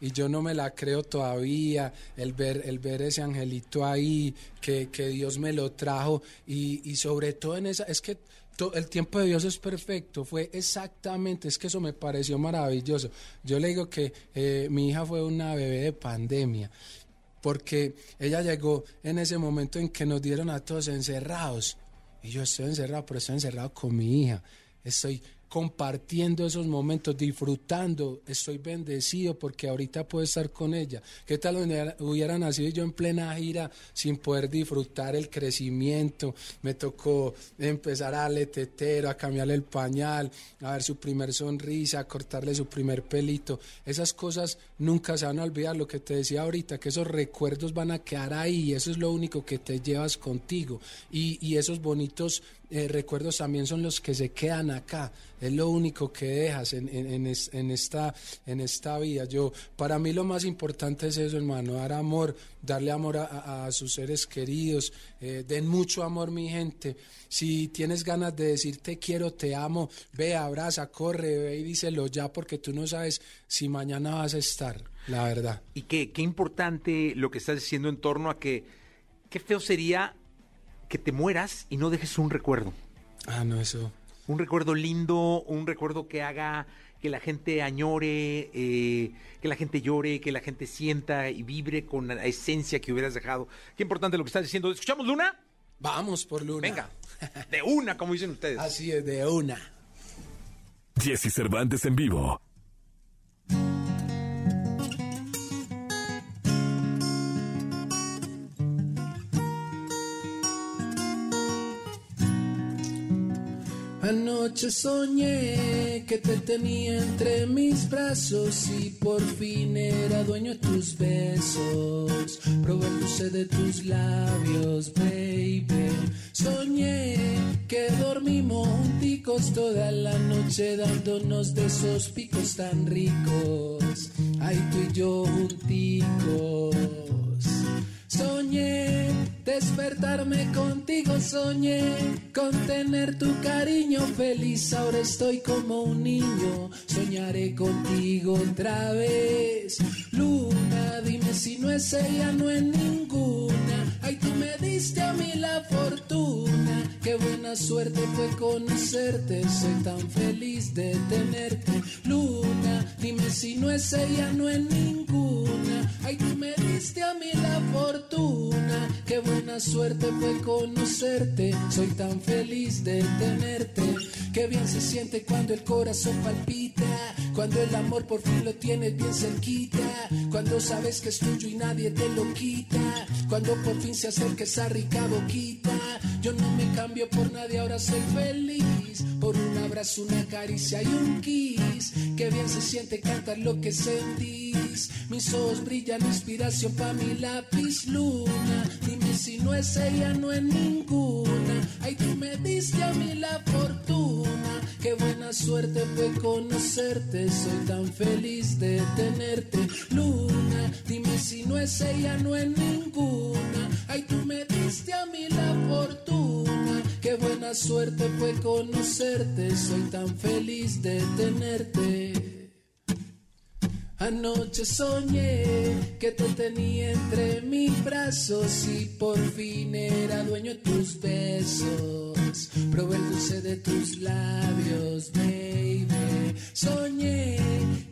y yo no me la creo todavía, el ver, el ver ese angelito ahí, que, que Dios me lo trajo y, y sobre todo en esa, es que el tiempo de Dios es perfecto, fue exactamente, es que eso me pareció maravilloso. Yo le digo que eh, mi hija fue una bebé de pandemia porque ella llegó en ese momento en que nos dieron a todos encerrados. Y yo estoy encerrado, pero estoy encerrado con mi hija. Estoy compartiendo esos momentos, disfrutando, estoy bendecido porque ahorita puedo estar con ella. ¿Qué tal hubiera, nacido yo en plena gira sin poder disfrutar el crecimiento? Me tocó empezar a darle tetero, a cambiarle el pañal, a ver su primer sonrisa, a cortarle su primer pelito. Esas cosas nunca se van a olvidar, lo que te decía ahorita, que esos recuerdos van a quedar ahí eso es lo único que te llevas contigo. Y, y esos bonitos eh, recuerdos también son los que se quedan acá. Es lo único que dejas en, en- es- en esta, en esta vida. Yo, para mí lo más importante es eso, hermano, dar amor, darle amor a, a- a sus seres queridos. eh, den mucho amor, mi gente. Si tienes ganas de decir te quiero, te amo, ve, abraza, corre, ve y díselo ya, porque tú no sabes si mañana vas a estar, la verdad.
Y qué, qué importante lo que estás diciendo en torno a que qué feo sería que te mueras y no dejes un recuerdo.
Ah, no, eso.
Un recuerdo lindo, un recuerdo que haga que la gente añore, eh, que la gente llore, que la gente sienta y vibre con la esencia que hubieras dejado. Qué importante lo que estás diciendo. ¿Escuchamos Luna?
Vamos por Luna.
Venga, de una, como dicen ustedes.
Así es, de una.
Jesse Cervantes en vivo.
Anoche soñé que te tenía entre mis brazos y por fin era dueño de tus besos. Probé el dulce de tus labios, baby. Soñé que dormimos junticos toda la noche dándonos de esos picos tan ricos. Ay, tú y yo junticos. Soñé despertarme contigo, soñé con tener tu cariño feliz. Ahora estoy como un niño, soñaré contigo otra vez. Luna, dime si no es ella, no es ninguna. Ay, tú me diste a mí la fortuna. Qué buena suerte fue conocerte, soy tan feliz de tenerte. Luna, dime si no es ella, no es ninguna. Ay, tú me diste a mí la fortuna. Qué buena suerte fue conocerte, soy tan feliz de tenerte. Qué bien se siente cuando el corazón palpita, cuando el amor por fin lo tienes bien cerquita, cuando sabes que es tuyo y nadie te lo quita, cuando por fin se acerca esa rica boquita. Yo no me cambio por nadie, ahora soy feliz, por un abrazo, una caricia y un kiss. Qué bien se siente cantar lo que Mis ojos brillan, inspiración pa' mi lápiz luna. Dime si no es ella, no es ninguna. Ay, tú me diste a mí la fortuna. Qué buena suerte fue conocerte. Soy tan feliz de tenerte. Luna, dime si no es ella, no es ninguna. Ay, tú me diste a mí la fortuna. Qué buena suerte fue conocerte. Soy tan feliz de tenerte. Anoche soñé que te tenía entre mis brazos y por fin era dueño de tus besos. Probé el dulce de tus labios, baby. Soñé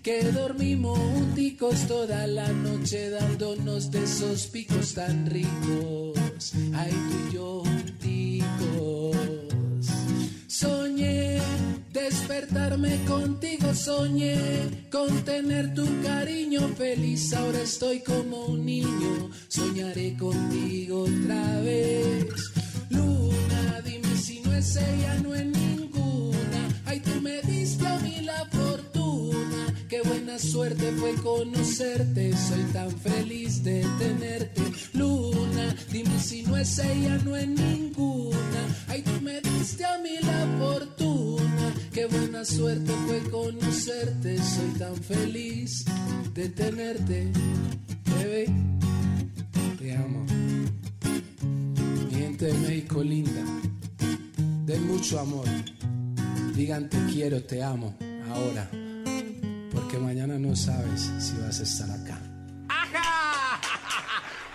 que dormimos junticos toda la noche dándonos de esos picos tan ricos. Ay, tú y yo junticos. Soñé despertarme contigo, soñé con tener tu cariño feliz. Ahora estoy como un niño, soñaré contigo otra vez. Luna, dime si no es ella, no es ninguna. Ay, tú me diste Qué buena suerte fue conocerte. Soy tan feliz de tenerte. Luna, dime si no es ella, no es ninguna. Ay, tú me diste a mí la fortuna. Qué buena suerte fue conocerte. Soy tan feliz de tenerte. Bebé, te amo. Mi gente de México linda. Den mucho amor. Digan te quiero, te amo. Ahora. Mañana no sabes si vas a estar acá.
¡Ajá!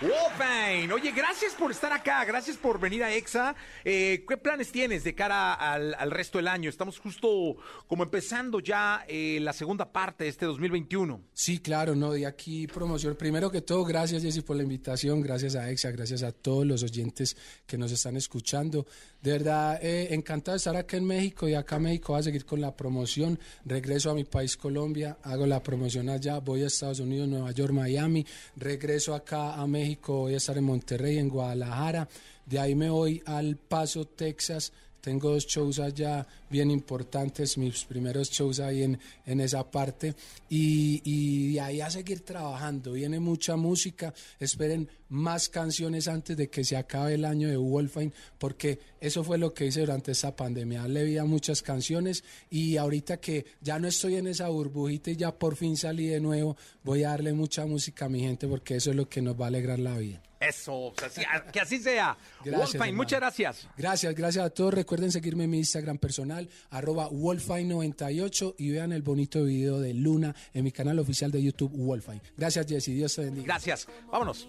Wolfine, oye, gracias por estar acá, gracias por venir a EXA. Eh, ¿Qué planes tienes de cara al, al, resto del año? Estamos justo como empezando ya eh, la segunda parte de este 2021.
Sí, claro, no, de aquí promoción. Primero que todo, gracias Jessy por la invitación, gracias a EXA, gracias a todos los oyentes que nos están escuchando. De verdad, eh, encantado de estar acá en México y acá México voy a seguir con la promoción. Regreso a mi país Colombia, hago la promoción allá, voy a Estados Unidos, Nueva York, Miami, regreso acá a México, voy a estar en Monterrey, en Guadalajara, de ahí me voy al Paso, Texas. Tengo dos shows allá bien importantes, mis primeros shows ahí en, en esa parte. Y, y ahí a seguir trabajando. Viene mucha música. Esperen más canciones antes de que se acabe el año de Wolfine, porque eso fue lo que hice durante esta pandemia. Le vi a muchas canciones y ahorita que ya no estoy en esa burbujita y ya por fin salí de nuevo, voy a darle mucha música a mi gente porque eso es lo que nos va a alegrar la vida.
Eso, así, que así sea.
Gracias,
Wolfine, muchas gracias.
Gracias, gracias a todos. Recuerden seguirme en mi Instagram personal, arroba Wolfine98 y vean el bonito video de Luna en mi canal oficial de YouTube, Wolfine. Gracias, Jesse. Dios te bendiga.
Gracias. Vámonos.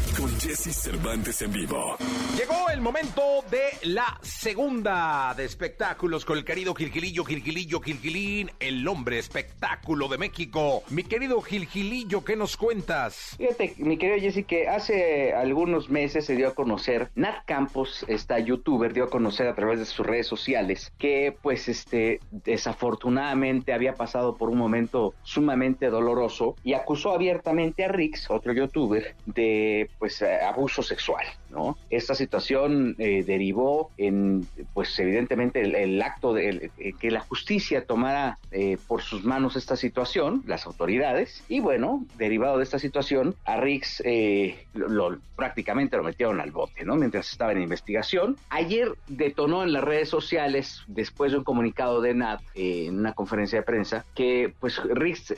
Con Jesse Cervantes en vivo.
Llegó el momento de la segunda de espectáculos con el querido Gilgilillo, Gilgilillo, Gilgilín, el hombre espectáculo de México. Mi querido Gilgilillo, ¿qué nos cuentas?
Fíjate, mi querido Jesse, que hace algunos meses se dio a conocer, Nat Campos, esta youtuber, dio a conocer a través de sus redes sociales que, pues, este, desafortunadamente había pasado por un momento sumamente doloroso y acusó abiertamente a Rix, otro youtuber, de, pues, abuso sexual, ¿no? Esta situación eh, derivó en, pues, evidentemente el, el acto de el, eh, que la justicia tomara eh, por sus manos esta situación, las autoridades, y bueno, derivado de esta situación, a Rix eh, lo, lo, prácticamente lo metieron al bote, ¿no? Mientras estaba en investigación. Ayer detonó en las redes sociales, después de un comunicado de Nat, eh, en una conferencia de prensa, que pues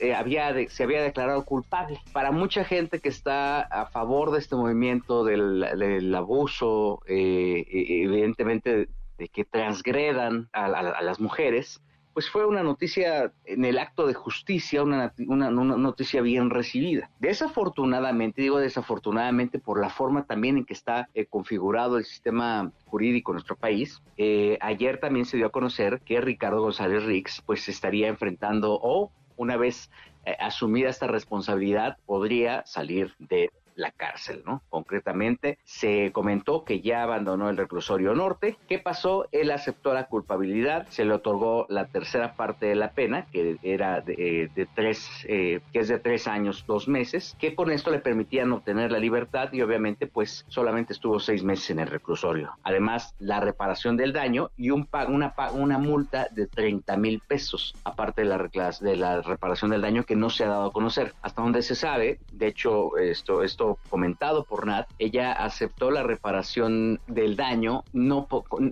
eh, había de, se había declarado culpable. Para mucha gente que está a favor de este movimiento del, abuso, eh, evidentemente de que transgredan a, las mujeres, pues fue una noticia en el acto de justicia, una, una, noticia bien recibida. Desafortunadamente, digo desafortunadamente por la forma también en que está eh, configurado el sistema jurídico en nuestro país, eh, ayer también se dio a conocer que Ricardo González Rix pues estaría enfrentando o una vez asumida esta responsabilidad podría salir de la cárcel, ¿no? Concretamente, se comentó que ya abandonó el reclusorio norte. ¿Qué pasó? Él aceptó la culpabilidad, se le otorgó la tercera parte de la pena, que era de, de tres, eh, que es de tres años, dos meses, que con esto le permitían obtener la libertad y obviamente, pues, solamente estuvo seis meses en el reclusorio. Además, la reparación del daño y un una, una multa de 30 mil pesos, aparte de la, de la reparación del daño que no se ha dado a conocer. Hasta donde se sabe, de hecho, esto, esto comentado por Nat, ella aceptó la reparación del daño, no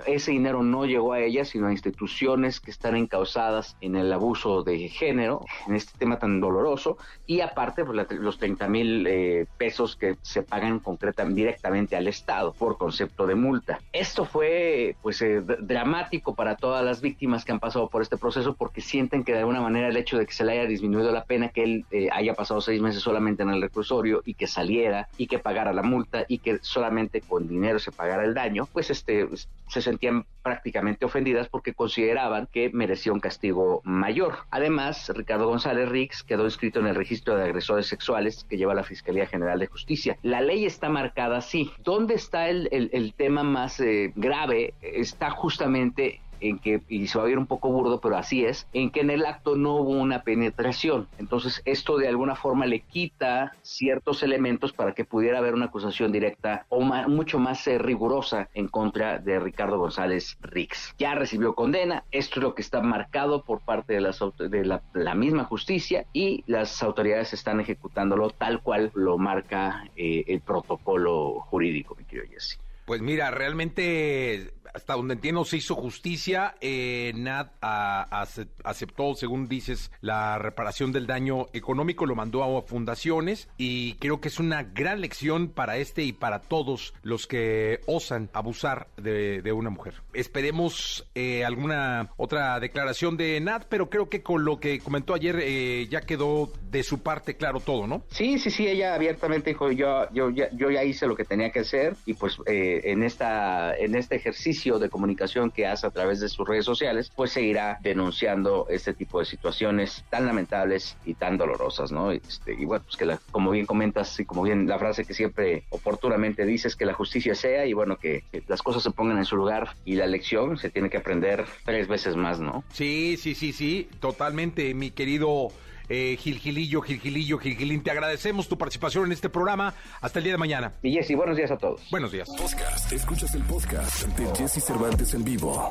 ese dinero no llegó a ella, sino a instituciones que están encausadas en el abuso de género, en este tema tan doloroso, y aparte pues, los 30 mil eh, pesos que se pagan concretamente directamente al Estado por concepto de multa. Esto fue pues eh, dramático para todas las víctimas que han pasado por este proceso porque sienten que de alguna manera el hecho de que se le haya disminuido la pena, que él eh, haya pasado seis meses solamente en el reclusorio y que saliera y que pagara la multa y que solamente con dinero se pagara el daño, pues este se sentían prácticamente ofendidas porque consideraban que merecía un castigo mayor. Además, Ricardo González Rix quedó inscrito en el registro de agresores sexuales que lleva la Fiscalía General de Justicia. La ley está marcada así. ¿Dónde está el, el, tema más eh, grave? Está justamente en que, y se va a ver un poco burdo, pero así es, en que en el acto no hubo una penetración. Entonces, esto de alguna forma le quita ciertos elementos para que pudiera haber una acusación directa o mucho más eh, rigurosa en contra de Ricardo González Rix. Ya recibió condena, esto es lo que está marcado por parte de, las, de la, misma justicia y las autoridades están ejecutándolo tal cual lo marca eh, el protocolo jurídico, mi querido Jesse.
Pues mira, realmente hasta donde entiendo se hizo justicia. Eh, Nat aceptó, según dices, la reparación del daño económico, lo mandó a fundaciones y creo que es una gran lección para este y para todos los que osan abusar de, una mujer. Esperemos eh, alguna otra declaración de Nat, pero creo que con lo que comentó ayer eh, ya quedó de su parte claro todo, ¿no?
Sí, sí, sí, ella abiertamente dijo yo, ya, yo ya hice lo que tenía que hacer y pues en esta en este ejercicio de comunicación que hace a través de sus redes sociales, pues seguirá denunciando este tipo de situaciones tan lamentables y tan dolorosas, ¿no? Este, y bueno, pues que como bien comentas y como bien la frase que siempre oportunamente dices, que la justicia sea y bueno, que las cosas se pongan en su lugar y la lección se tiene que aprender tres veces más, ¿no?
Sí, sí, sí, sí, totalmente, mi querido eh, Gilgilillo, Gilgilillo, Gilgilín. Te agradecemos tu participación en este programa. Hasta el día de mañana.
Y Jesse, buenos días a todos.
Buenos días.
Podcast. Escuchas el podcast de Jesse Cervantes en vivo.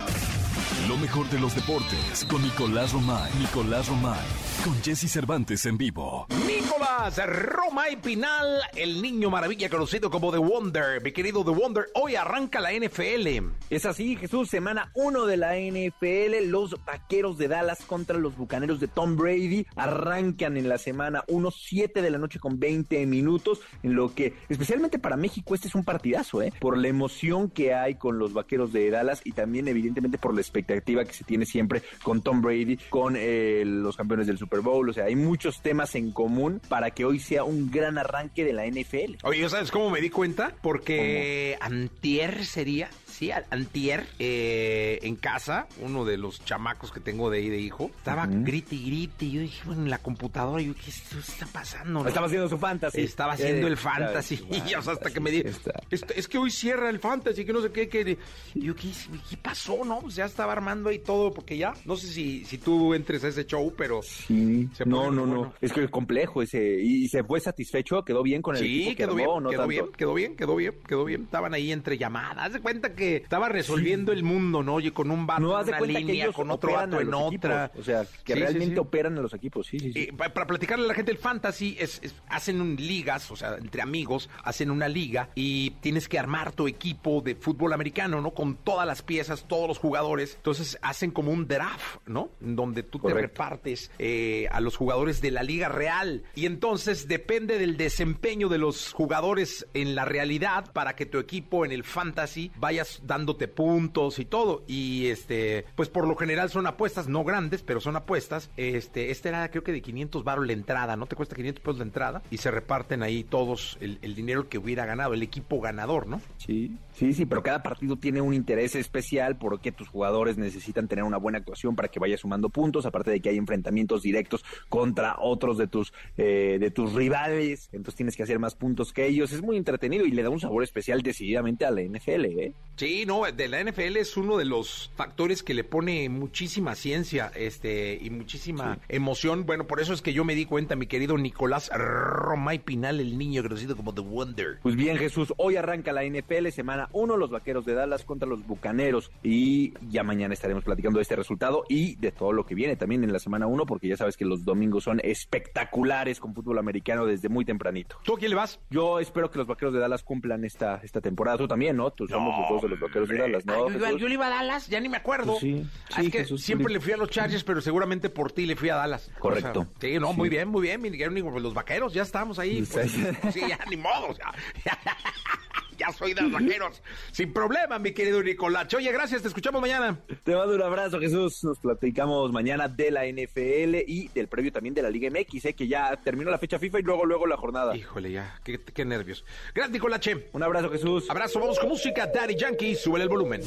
Lo mejor de los deportes con Nicolás Romay. Nicolás Romay. Con Jesse Cervantes en vivo.
Nicolás Romay Pinal, el niño maravilla conocido como The Wonder. Mi querido The Wonder, hoy arranca la NFL.
Es así, Jesús, semana 1 de la NFL. Los vaqueros de Dallas contra los bucaneros de Tom Brady. Arrancan en la semana 1, 7 de la noche con 20 minutos. En lo que, especialmente para México, este es un partidazo, ¿eh? Por la emoción que hay con los vaqueros de Dallas y también, evidentemente, por la expectativa que se tiene siempre con Tom Brady, con eh, los campeones del Super Bowl, o sea, hay muchos temas en común para que hoy sea un gran arranque de la NFL.
Oye, ¿sabes cómo me di cuenta? Porque antier sería, sí, antier, eh, en casa, uno de los chamacos que tengo de ahí de hijo, estaba uh y y yo dije, bueno, en la computadora, yo, ¿qué está pasando?
Estaba haciendo su fantasy.
Estaba haciendo el fantasy. y o sea, hasta que me di, es, que hoy cierra el fantasy, que no sé qué, que... yo, ¿qué, ¿qué pasó, no? Pues ya estaba armando ahí todo, porque ya, no sé si, si tú entres a ese show, pero...
Sí no, no, no. Es que es complejo ese. Y se fue satisfecho, quedó bien con el
sí, quedó, bien, quedó bien, quedó bien, quedó bien, quedó bien. Estaban ahí entre llamadas. Haz de cuenta que estaba resolviendo el mundo, ¿no? Oye, con un vato no, en una línea, con otro vato en otra.
O sea, que realmente operan en los equipos, sí, sí,
sí. Eh, para, platicarle a la gente, el fantasy es, hacen un, ligas, o sea, entre amigos, hacen una liga y tienes que armar tu equipo de fútbol americano, ¿no? Con todas las piezas, todos los jugadores. Entonces hacen como un draft, ¿no? Donde tú te repartes eh, a los jugadores de la liga real. Y entonces depende del desempeño de los jugadores en la realidad para que tu equipo en el fantasy vayas dándote puntos y todo. Y este, pues por lo general son apuestas, no grandes, pero son apuestas. Este, este era creo que de 500 baros la entrada, ¿no? Te cuesta 500 pesos la entrada y se reparten ahí todos el, el dinero que hubiera ganado, el equipo ganador, ¿no?
Sí, sí, sí, pero cada partido tiene un interés especial porque tus jugadores necesitan tener una buena actuación para que vayas sumando puntos, aparte de que hay enfrentamientos directos contra otros de tus, eh, de tus rivales, entonces tienes que hacer más puntos que ellos. Es muy entretenido y le da un sabor especial decididamente a la NFL. ¿eh?
Sí, no, de la NFL es uno de los factores que le pone muchísima ciencia este y muchísima emoción. Bueno, por eso es que yo me di cuenta, mi querido Nicolás Romay Pinal, el niño conocido como The Wonder.
Pues bien, Jesús, hoy arranca la NFL, semana 1, los Vaqueros de Dallas contra los Bucaneros. Y ya mañana estaremos platicando de este resultado y de todo lo que viene también en la semana 1, porque ya sabes que los domingos son espectaculares con fútbol americano desde muy tempranito.
¿Tú a quién le vas?
Yo espero que los Vaqueros de Dallas cumplan esta, esta temporada. Tú también, ¿no? Tú somos los dos los Vaqueros de Dallas, ¿no?
Ay, yo, yo le iba a Dallas, ya ni me acuerdo.
Pues sí,
Ah,
sí,
es que
Jesús,
siempre
sí.
le fui a los Chargers, pero seguramente por ti le fui a Dallas.
Correcto.
O sea, sí, no, muy bien, muy bien, pues los vaqueros, ya estamos ahí.
Sí.
pues, sí, ya ni modo, o sea, ya soy de los vaqueros. Sin problema, mi querido Nicolache. Oye, gracias, te escuchamos mañana.
Te mando un abrazo, Jesús. Nos platicamos mañana de la NFL y del previo también de la Liga MX, ¿eh? que ya terminó la fecha FIFA y luego, luego la jornada.
Híjole, ya, qué, qué nervios. Gracias, Nicolache.
Un abrazo, Jesús.
Abrazo, vamos con música. Daddy Yankee, sube el volumen.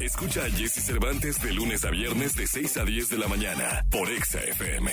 Escucha a Jesse Cervantes de lunes a viernes de 6 a 10 de la mañana por Exa FM.